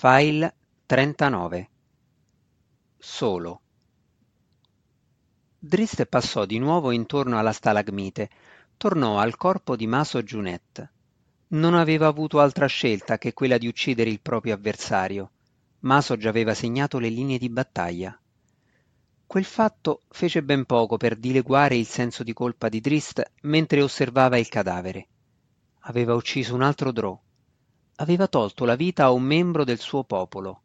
File 39 Solo Drist passò di nuovo intorno alla stalagmite, tornò al corpo di Maso Giunet. Non aveva avuto altra scelta che quella di uccidere il proprio avversario. Maso già aveva segnato le linee di battaglia. Quel fatto fece ben poco per dileguare il senso di colpa di Drist mentre osservava il cadavere. Aveva ucciso un altro Drow aveva tolto la vita a un membro del suo popolo.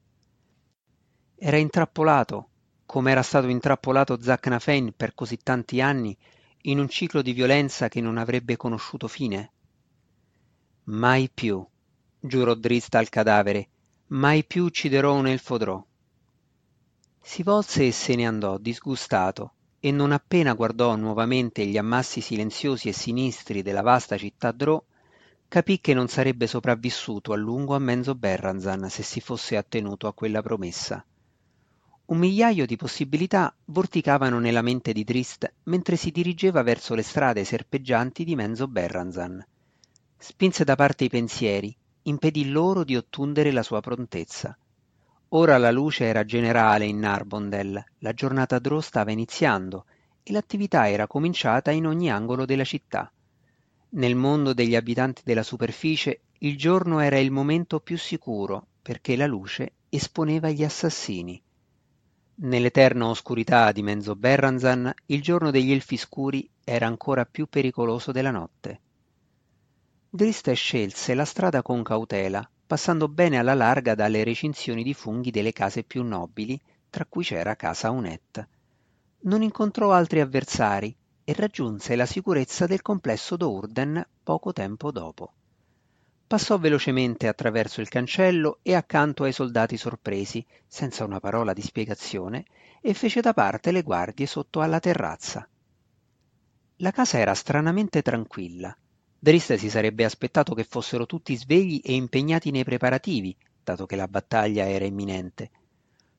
Era intrappolato, come era stato intrappolato Zack Nafein per così tanti anni, in un ciclo di violenza che non avrebbe conosciuto fine? Mai più, giurò Drista al cadavere, mai più ucciderò un elfodrò. Si volse e se ne andò, disgustato, e non appena guardò nuovamente gli ammassi silenziosi e sinistri della vasta città Drò, capì che non sarebbe sopravvissuto a lungo a Menzo Berranzan se si fosse attenuto a quella promessa. Un migliaio di possibilità vorticavano nella mente di Drist mentre si dirigeva verso le strade serpeggianti di Menzo Berranzan. Spinse da parte i pensieri, impedì loro di ottundere la sua prontezza. Ora la luce era generale in Narbondel, la giornata Drò stava iniziando e l'attività era cominciata in ogni angolo della città. Nel mondo degli abitanti della superficie il giorno era il momento più sicuro perché la luce esponeva gli assassini. Nell'eterna oscurità di Menzo Berranzan il giorno degli elfi scuri era ancora più pericoloso della notte. Driste scelse la strada con cautela, passando bene alla larga dalle recinzioni di funghi delle case più nobili, tra cui c'era casa Unet. Non incontrò altri avversari e raggiunse la sicurezza del complesso Dourden poco tempo dopo. Passò velocemente attraverso il cancello e accanto ai soldati sorpresi, senza una parola di spiegazione, e fece da parte le guardie sotto alla terrazza. La casa era stranamente tranquilla. Drist si sarebbe aspettato che fossero tutti svegli e impegnati nei preparativi, dato che la battaglia era imminente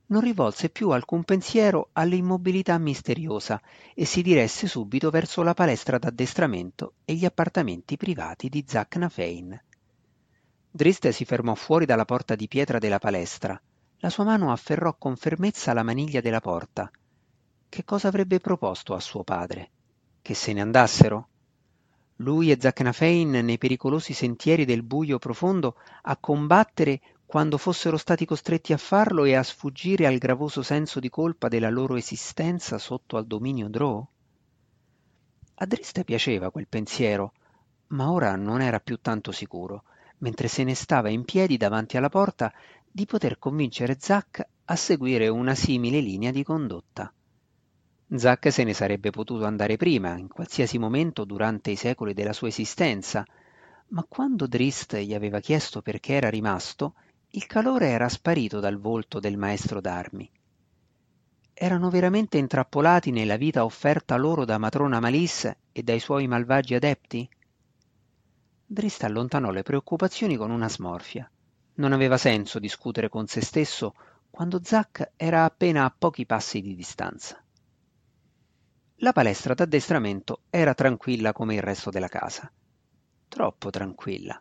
non rivolse più alcun pensiero all'immobilità misteriosa e si diresse subito verso la palestra d'addestramento e gli appartamenti privati di Zack Nafein. Drist si fermò fuori dalla porta di pietra della palestra. La sua mano afferrò con fermezza la maniglia della porta. Che cosa avrebbe proposto a suo padre? Che se ne andassero? Lui e Zack Nafein nei pericolosi sentieri del buio profondo a combattere quando fossero stati costretti a farlo e a sfuggire al gravoso senso di colpa della loro esistenza sotto al dominio Drow? A Driste piaceva quel pensiero, ma ora non era più tanto sicuro, mentre se ne stava in piedi davanti alla porta, di poter convincere Zack a seguire una simile linea di condotta. Zack se ne sarebbe potuto andare prima, in qualsiasi momento durante i secoli della sua esistenza, ma quando Drist gli aveva chiesto perché era rimasto, il calore era sparito dal volto del maestro d'armi. Erano veramente intrappolati nella vita offerta loro da matrona Malisse e dai suoi malvagi adepti? Drist allontanò le preoccupazioni con una smorfia. Non aveva senso discutere con se stesso quando Zack era appena a pochi passi di distanza. La palestra d'addestramento era tranquilla come il resto della casa. Troppo tranquilla.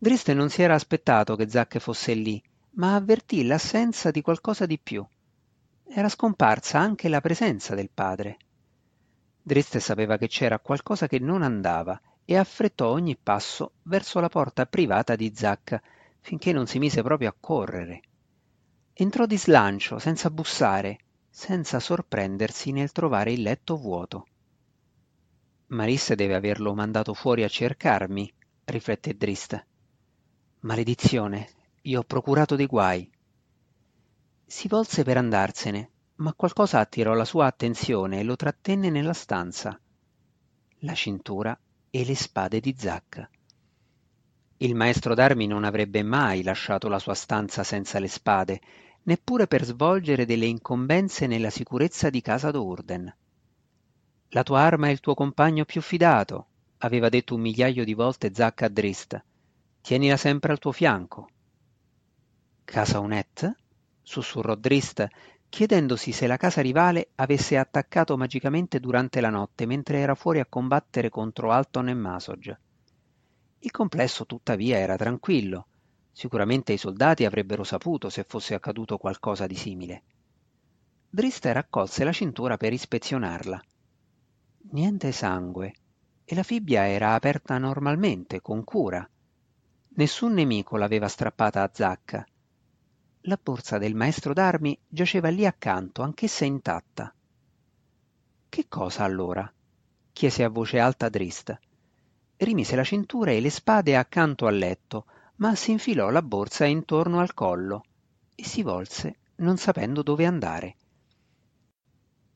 Drist non si era aspettato che Zack fosse lì, ma avvertì l'assenza di qualcosa di più. Era scomparsa anche la presenza del padre. Drist sapeva che c'era qualcosa che non andava e affrettò ogni passo verso la porta privata di Zack, finché non si mise proprio a correre. Entrò di slancio, senza bussare, senza sorprendersi nel trovare il letto vuoto. Marisse deve averlo mandato fuori a cercarmi, riflette Drist. Maledizione, gli ho procurato dei guai. Si volse per andarsene, ma qualcosa attirò la sua attenzione e lo trattenne nella stanza. La cintura e le spade di Zack. Il maestro d'armi non avrebbe mai lasciato la sua stanza senza le spade, neppure per svolgere delle incombenze nella sicurezza di casa d'Urden. La tua arma è il tuo compagno più fidato, aveva detto un migliaio di volte Zack a Drist, Tienila sempre al tuo fianco. Casa Unet? sussurrò Drist, chiedendosi se la casa rivale avesse attaccato magicamente durante la notte mentre era fuori a combattere contro Alton e Masog. Il complesso tuttavia era tranquillo, Sicuramente i soldati avrebbero saputo se fosse accaduto qualcosa di simile. Driste raccolse la cintura per ispezionarla. Niente sangue, e la fibbia era aperta normalmente, con cura. Nessun nemico l'aveva strappata a zacca. La borsa del maestro d'armi giaceva lì accanto, anch'essa intatta. Che cosa allora? chiese a voce alta Drist. Rimise la cintura e le spade accanto al letto, ma si infilò la borsa intorno al collo e si volse, non sapendo dove andare.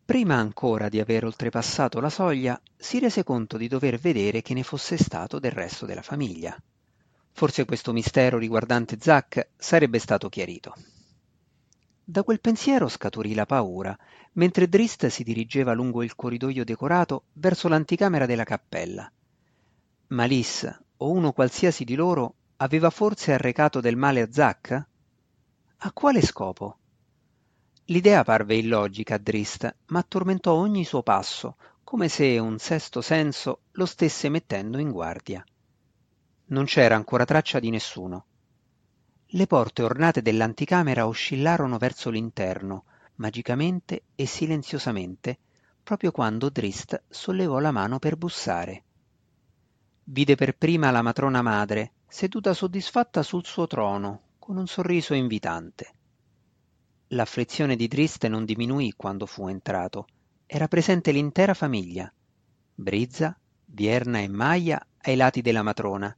Prima ancora di aver oltrepassato la soglia, si rese conto di dover vedere che ne fosse stato del resto della famiglia. Forse questo mistero riguardante Zack sarebbe stato chiarito. Da quel pensiero scaturì la paura, mentre Drist si dirigeva lungo il corridoio decorato verso l'anticamera della cappella. Malisse, o uno qualsiasi di loro, Aveva forse arrecato del male a Zack? A quale scopo? L'idea parve illogica a Drist, ma tormentò ogni suo passo, come se un sesto senso lo stesse mettendo in guardia. Non c'era ancora traccia di nessuno. Le porte ornate dell'anticamera oscillarono verso l'interno, magicamente e silenziosamente, proprio quando Drist sollevò la mano per bussare. Vide per prima la matrona madre, seduta soddisfatta sul suo trono, con un sorriso invitante. L'afflizione di Triste non diminuì quando fu entrato. Era presente l'intera famiglia. Brizza, Vierna e Maia ai lati della matrona,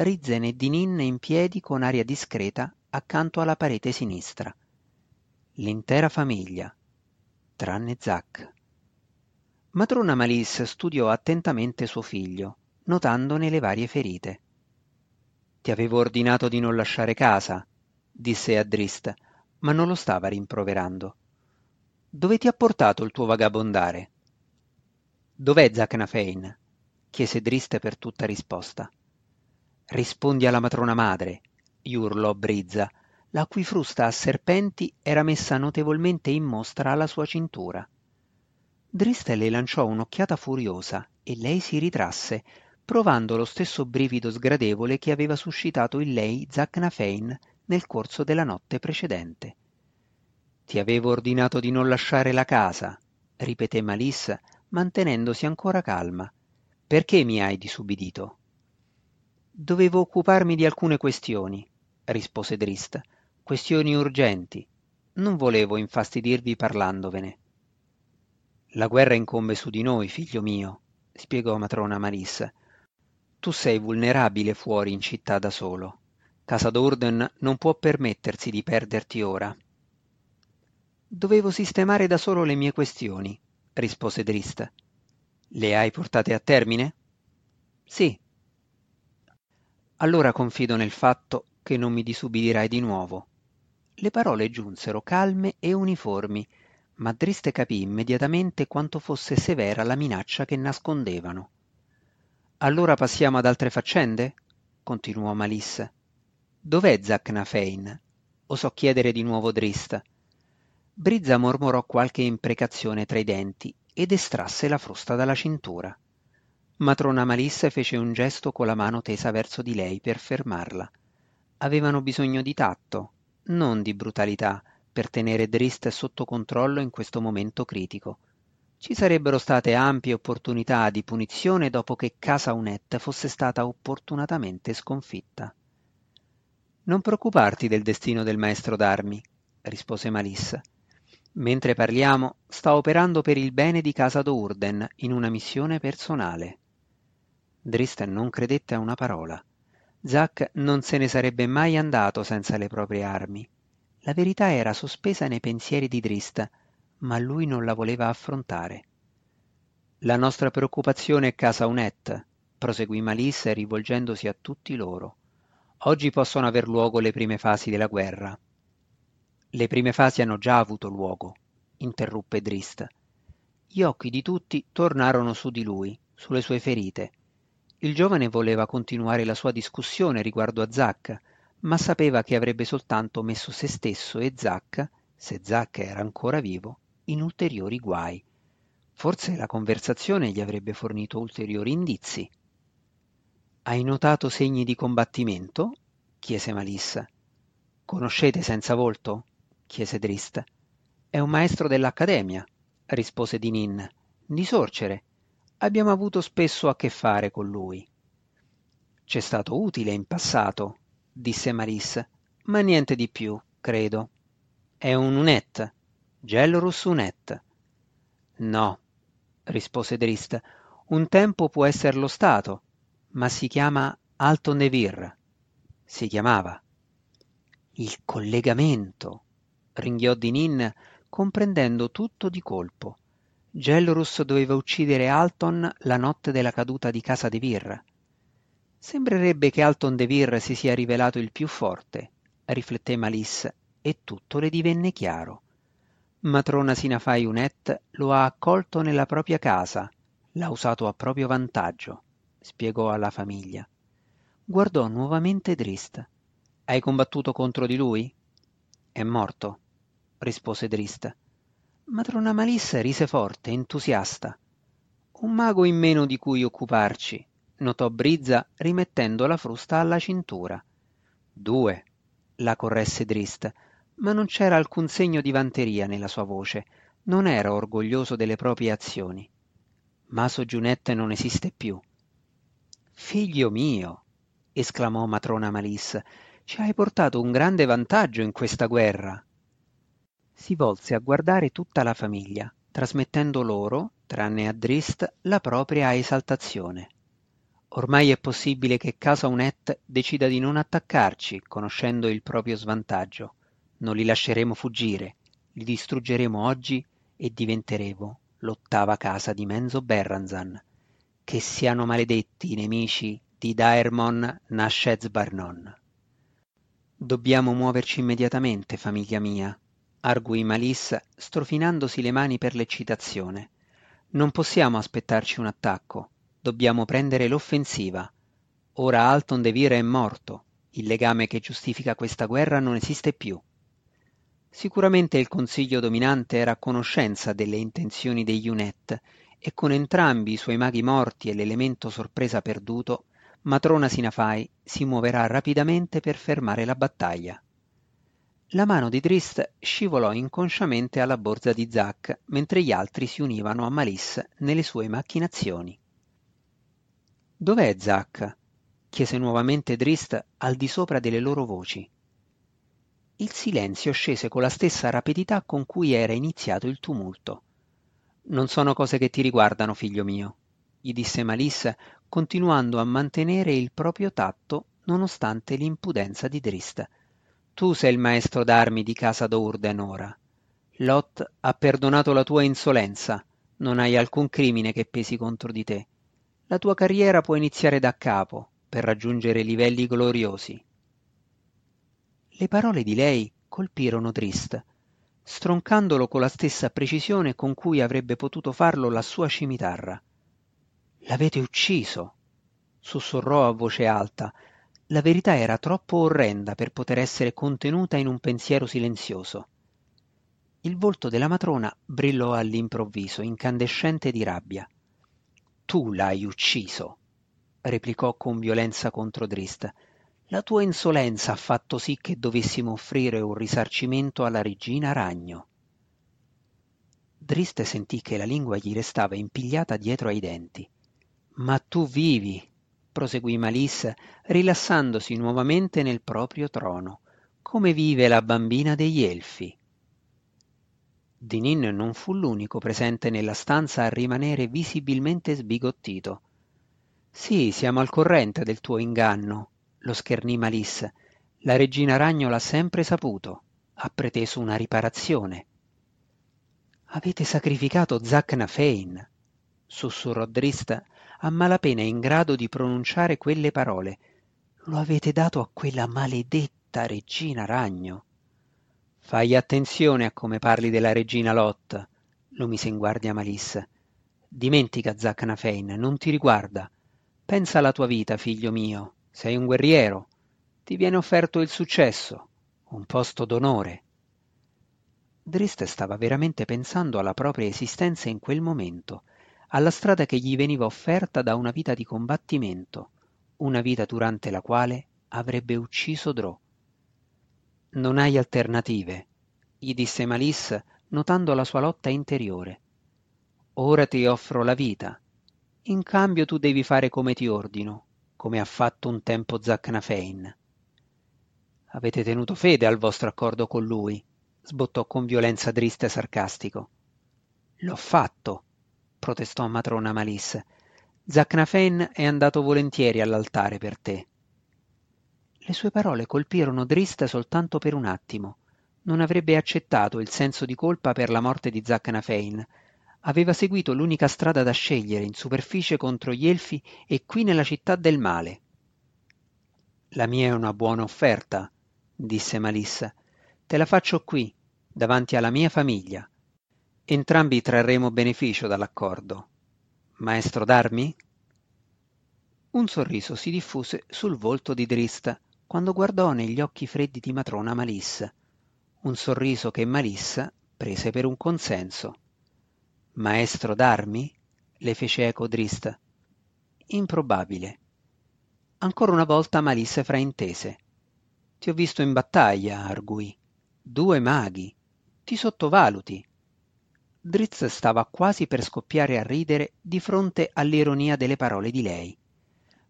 Rizzen e Dinin in piedi con aria discreta accanto alla parete sinistra. L'intera famiglia, tranne Zac. Matrona Malis studiò attentamente suo figlio, notandone le varie ferite. Ti avevo ordinato di non lasciare casa, disse a Drist, ma non lo stava rimproverando. Dove ti ha portato il tuo vagabondare? Dov'è Zacnafein? chiese Drist per tutta risposta. Rispondi alla matrona madre, gli urlò Brizza, la cui frusta a serpenti era messa notevolmente in mostra alla sua cintura. Drist le lanciò un'occhiata furiosa e lei si ritrasse, provando lo stesso brivido sgradevole che aveva suscitato in lei Zacnafein nel corso della notte precedente. Ti avevo ordinato di non lasciare la casa, ripeté Malis, mantenendosi ancora calma. Perché mi hai disubbidito? Dovevo occuparmi di alcune questioni, rispose Drist, questioni urgenti. Non volevo infastidirvi parlandovene. La guerra incombe su di noi, figlio mio, spiegò matrona Malis, tu sei vulnerabile fuori in città da solo. Casa d'Orden non può permettersi di perderti ora. Dovevo sistemare da solo le mie questioni, rispose Drist. Le hai portate a termine? Sì. Allora confido nel fatto che non mi disubbidirai di nuovo. Le parole giunsero calme e uniformi, ma Drist capì immediatamente quanto fosse severa la minaccia che nascondevano. Allora passiamo ad altre faccende? continuò Malisse. Dov'è Zacnafein? osò chiedere di nuovo Drist. Brizza mormorò qualche imprecazione tra i denti ed estrasse la frusta dalla cintura. Matrona Malisse fece un gesto con la mano tesa verso di lei per fermarla. Avevano bisogno di tatto, non di brutalità, per tenere Drist sotto controllo in questo momento critico. Ci sarebbero state ampie opportunità di punizione dopo che Casa Unet fosse stata opportunatamente sconfitta. Non preoccuparti del destino del maestro d'armi, rispose Malissa. Mentre parliamo, sta operando per il bene di Casa d'Urden in una missione personale. Dristen non credette a una parola. Zack non se ne sarebbe mai andato senza le proprie armi. La verità era sospesa nei pensieri di Drist, ma lui non la voleva affrontare. La nostra preoccupazione è casa Unet, proseguì Malisse rivolgendosi a tutti loro. Oggi possono aver luogo le prime fasi della guerra. Le prime fasi hanno già avuto luogo, interruppe Drist. Gli occhi di tutti tornarono su di lui, sulle sue ferite. Il giovane voleva continuare la sua discussione riguardo a Zack, ma sapeva che avrebbe soltanto messo se stesso e Zack, se Zack era ancora vivo, in ulteriori guai. Forse la conversazione gli avrebbe fornito ulteriori indizi. Hai notato segni di combattimento? chiese Malissa. Conoscete senza volto? chiese Drist. È un maestro dell'Accademia, rispose Dinin. Di sorcere. Abbiamo avuto spesso a che fare con lui. C'è stato utile in passato, disse Malis, ma niente di più, credo. È un unet, Gelrus unet. No, rispose Drist, un tempo può esserlo stato, ma si chiama Alto Nevir. Si chiamava. Il collegamento, ringhiò Dinin, comprendendo tutto di colpo. Gelrus doveva uccidere Alton la notte della caduta di casa De Vir. Sembrerebbe che Alton De Vir si sia rivelato il più forte, rifletté Malisse, e tutto le divenne chiaro. Matrona Sinafai Unet lo ha accolto nella propria casa, l'ha usato a proprio vantaggio, spiegò alla famiglia. Guardò nuovamente Drist. Hai combattuto contro di lui? È morto, rispose Drist. Matrona Malissa rise forte, entusiasta. Un mago in meno di cui occuparci, notò Brizza rimettendo la frusta alla cintura. Due, la corresse Drist, ma non c'era alcun segno di vanteria nella sua voce, non era orgoglioso delle proprie azioni. Maso Giunette non esiste più. Figlio mio, esclamò matrona Malissa, ci hai portato un grande vantaggio in questa guerra si volse a guardare tutta la famiglia, trasmettendo loro, tranne a Drist, la propria esaltazione. Ormai è possibile che Casa Unet decida di non attaccarci, conoscendo il proprio svantaggio. Non li lasceremo fuggire, li distruggeremo oggi e diventeremo l'ottava casa di Menzo Berranzan. Che siano maledetti i nemici di Daermon Nashez Barnon. Dobbiamo muoverci immediatamente, famiglia mia, arguì Malissa strofinandosi le mani per l'eccitazione. Non possiamo aspettarci un attacco, dobbiamo prendere l'offensiva. Ora Alton De Vire è morto, il legame che giustifica questa guerra non esiste più. Sicuramente il consiglio dominante era a conoscenza delle intenzioni degli Unet e con entrambi i suoi maghi morti e l'elemento sorpresa perduto, matrona Sinafai si muoverà rapidamente per fermare la battaglia. La mano di Drist scivolò inconsciamente alla borsa di Zack mentre gli altri si univano a Malisse nelle sue macchinazioni. Dov'è Zack? chiese nuovamente Drist al di sopra delle loro voci. Il silenzio scese con la stessa rapidità con cui era iniziato il tumulto. Non sono cose che ti riguardano, figlio mio, gli disse Malisse, continuando a mantenere il proprio tatto nonostante l'impudenza di Drist tu sei il maestro d'armi di casa d'Urden ora. Lot ha perdonato la tua insolenza, non hai alcun crimine che pesi contro di te. La tua carriera può iniziare da capo, per raggiungere livelli gloriosi. Le parole di lei colpirono Trist, stroncandolo con la stessa precisione con cui avrebbe potuto farlo la sua scimitarra. L'avete ucciso, sussurrò a voce alta, la verità era troppo orrenda per poter essere contenuta in un pensiero silenzioso. Il volto della matrona brillò all'improvviso, incandescente di rabbia. Tu l'hai ucciso, replicò con violenza contro Drist. La tua insolenza ha fatto sì che dovessimo offrire un risarcimento alla regina ragno. Drist sentì che la lingua gli restava impigliata dietro ai denti. Ma tu vivi, proseguì Malisse, rilassandosi nuovamente nel proprio trono. Come vive la bambina degli elfi? Dinin non fu l'unico presente nella stanza a rimanere visibilmente sbigottito. Sì, siamo al corrente del tuo inganno, lo schernì Malisse. La regina ragno l'ha sempre saputo. Ha preteso una riparazione. Avete sacrificato Zacna Fein, sussurrò Drist a malapena in grado di pronunciare quelle parole. Lo avete dato a quella maledetta regina ragno. Fai attenzione a come parli della regina Lot, lo mise in guardia Malissa. Dimentica Zacnafein, non ti riguarda. Pensa alla tua vita, figlio mio. Sei un guerriero. Ti viene offerto il successo, un posto d'onore. Drist stava veramente pensando alla propria esistenza in quel momento alla strada che gli veniva offerta da una vita di combattimento, una vita durante la quale avrebbe ucciso Drò. Non hai alternative, gli disse Malisse notando la sua lotta interiore. Ora ti offro la vita. In cambio tu devi fare come ti ordino, come ha fatto un tempo Zacnafein. Avete tenuto fede al vostro accordo con lui, sbottò con violenza Driste sarcastico. L'ho fatto, protestò matrona Malisse. Zacnafein è andato volentieri all'altare per te. Le sue parole colpirono Driste soltanto per un attimo. Non avrebbe accettato il senso di colpa per la morte di Zacnafein. Aveva seguito l'unica strada da scegliere in superficie contro gli elfi e qui nella città del male. La mia è una buona offerta, disse Malissa. Te la faccio qui, davanti alla mia famiglia. Entrambi trarremo beneficio dall'accordo. Maestro d'armi? Un sorriso si diffuse sul volto di Drista quando guardò negli occhi freddi di matrona Malissa. Un sorriso che Malissa prese per un consenso. Maestro d'armi? le fece eco Drista. Improbabile. Ancora una volta Malissa fraintese. Ti ho visto in battaglia, arguì. Due maghi. Ti sottovaluti. Drizzt stava quasi per scoppiare a ridere di fronte all'ironia delle parole di lei.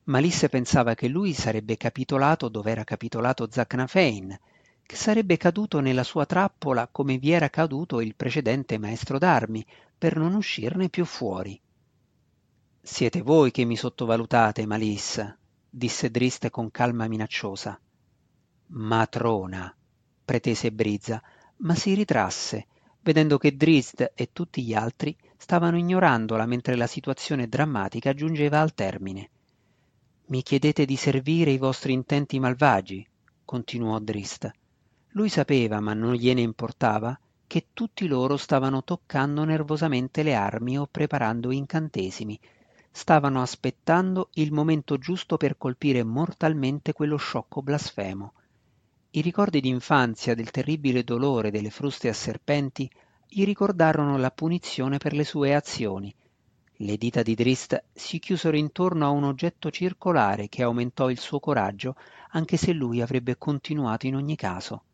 Malisse pensava che lui sarebbe capitolato dove era capitolato Zacnafein, che sarebbe caduto nella sua trappola come vi era caduto il precedente maestro d'armi, per non uscirne più fuori. Siete voi che mi sottovalutate, Malissa, disse Driste con calma minacciosa. Matrona, pretese Brizza, ma si ritrasse, vedendo che Drizzt e tutti gli altri stavano ignorandola mentre la situazione drammatica giungeva al termine. Mi chiedete di servire i vostri intenti malvagi, continuò Drist. Lui sapeva, ma non gliene importava, che tutti loro stavano toccando nervosamente le armi o preparando incantesimi, stavano aspettando il momento giusto per colpire mortalmente quello sciocco blasfemo. I ricordi d'infanzia del terribile dolore delle fruste a serpenti gli ricordarono la punizione per le sue azioni. Le dita di Drist si chiusero intorno a un oggetto circolare che aumentò il suo coraggio, anche se lui avrebbe continuato in ogni caso.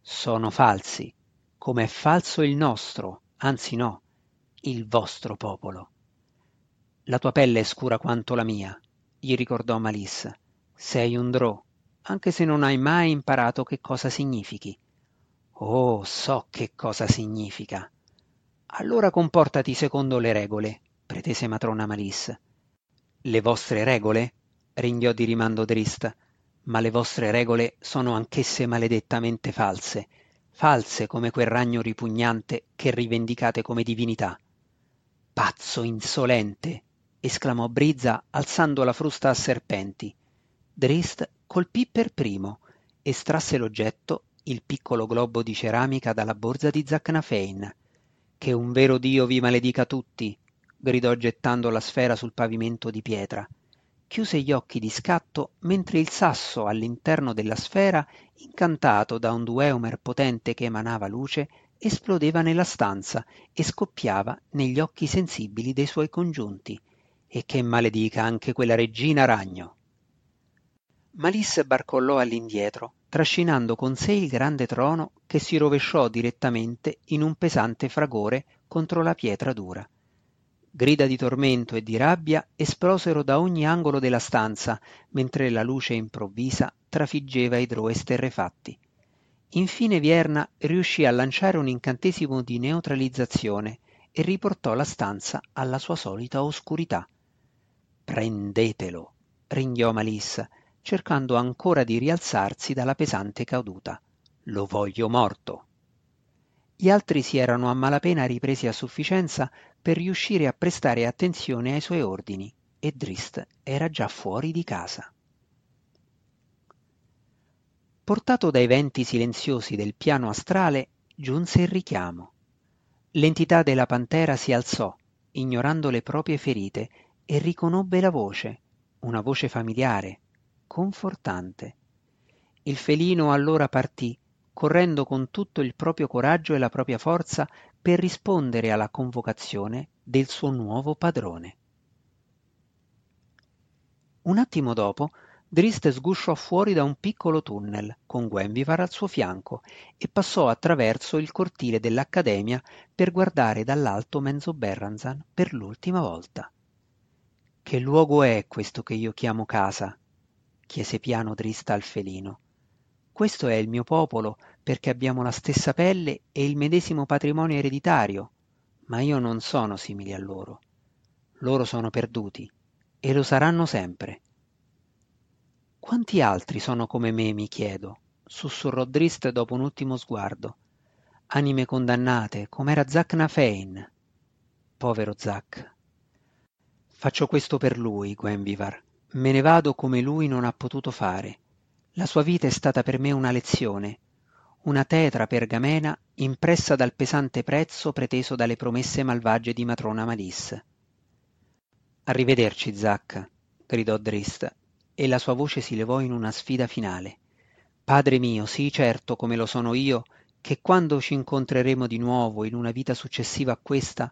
Sono falsi, come è falso il nostro, anzi no, il vostro popolo. La tua pelle è scura quanto la mia, gli ricordò Malissa. Sei un drò, anche se non hai mai imparato che cosa significhi. Oh, so che cosa significa. Allora comportati secondo le regole, pretese matrona Malis. Le vostre regole? ringhiò di rimando Drist. Ma le vostre regole sono anch'esse maledettamente false, false come quel ragno ripugnante che rivendicate come divinità. Pazzo insolente! esclamò Brizza alzando la frusta a serpenti. Drist colpì per primo, estrasse l'oggetto, il piccolo globo di ceramica dalla borsa di Zacnafein. Che un vero Dio vi maledica tutti! gridò gettando la sfera sul pavimento di pietra. Chiuse gli occhi di scatto mentre il sasso all'interno della sfera, incantato da un dueumer potente che emanava luce, esplodeva nella stanza e scoppiava negli occhi sensibili dei suoi congiunti. E che maledica anche quella regina ragno! Malisse barcollò all'indietro, trascinando con sé il grande trono che si rovesciò direttamente in un pesante fragore contro la pietra dura. Grida di tormento e di rabbia esplosero da ogni angolo della stanza, mentre la luce improvvisa trafiggeva i drò esterrefatti. Infine Vierna riuscì a lanciare un incantesimo di neutralizzazione e riportò la stanza alla sua solita oscurità. Prendetelo, ringhiò Malissa, cercando ancora di rialzarsi dalla pesante caduta. Lo voglio morto. Gli altri si erano a malapena ripresi a sufficienza per riuscire a prestare attenzione ai suoi ordini e Drist era già fuori di casa. Portato dai venti silenziosi del piano astrale, giunse il richiamo. L'entità della pantera si alzò, ignorando le proprie ferite, e riconobbe la voce, una voce familiare, confortante. Il felino allora partì, correndo con tutto il proprio coraggio e la propria forza per rispondere alla convocazione del suo nuovo padrone. Un attimo dopo, Drist sgusciò fuori da un piccolo tunnel, con Gwenvivar al suo fianco, e passò attraverso il cortile dell'Accademia per guardare dall'alto Menzoberranzan per l'ultima volta. Che luogo è questo che io chiamo casa? Chiese piano Drist al felino. Questo è il mio popolo perché abbiamo la stessa pelle e il medesimo patrimonio ereditario, ma io non sono simile a loro. Loro sono perduti e lo saranno sempre. Quanti altri sono come me, mi chiedo, sussurrò Drist dopo un ultimo sguardo. Anime condannate, com'era Zack Nafein. Povero Zack. Faccio questo per lui, Gwenvivar. Me ne vado come lui non ha potuto fare. La sua vita è stata per me una lezione, una tetra pergamena impressa dal pesante prezzo preteso dalle promesse malvagie di matrona Malisse. Arrivederci, Zack, gridò Drist e la sua voce si levò in una sfida finale. Padre mio, sii certo come lo sono io, che quando ci incontreremo di nuovo in una vita successiva a questa,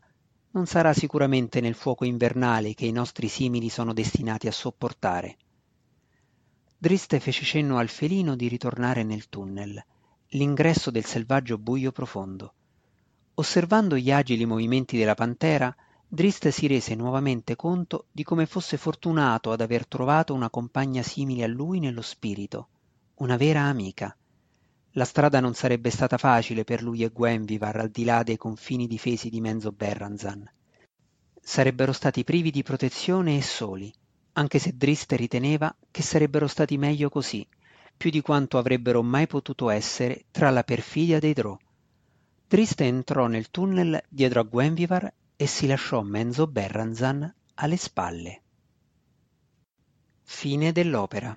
non sarà sicuramente nel fuoco invernale che i nostri simili sono destinati a sopportare. Driste fece cenno al felino di ritornare nel tunnel, l'ingresso del selvaggio buio profondo. Osservando gli agili movimenti della pantera, Drist si rese nuovamente conto di come fosse fortunato ad aver trovato una compagna simile a lui nello spirito, una vera amica. La strada non sarebbe stata facile per lui e Gwenvivar al di là dei confini difesi di Menzo Berranzan. Sarebbero stati privi di protezione e soli, anche se Drist riteneva che sarebbero stati meglio così, più di quanto avrebbero mai potuto essere tra la perfidia dei Drò. Drist entrò nel tunnel dietro a Gwenvivar e si lasciò Menzo Berranzan alle spalle. Fine dell'opera.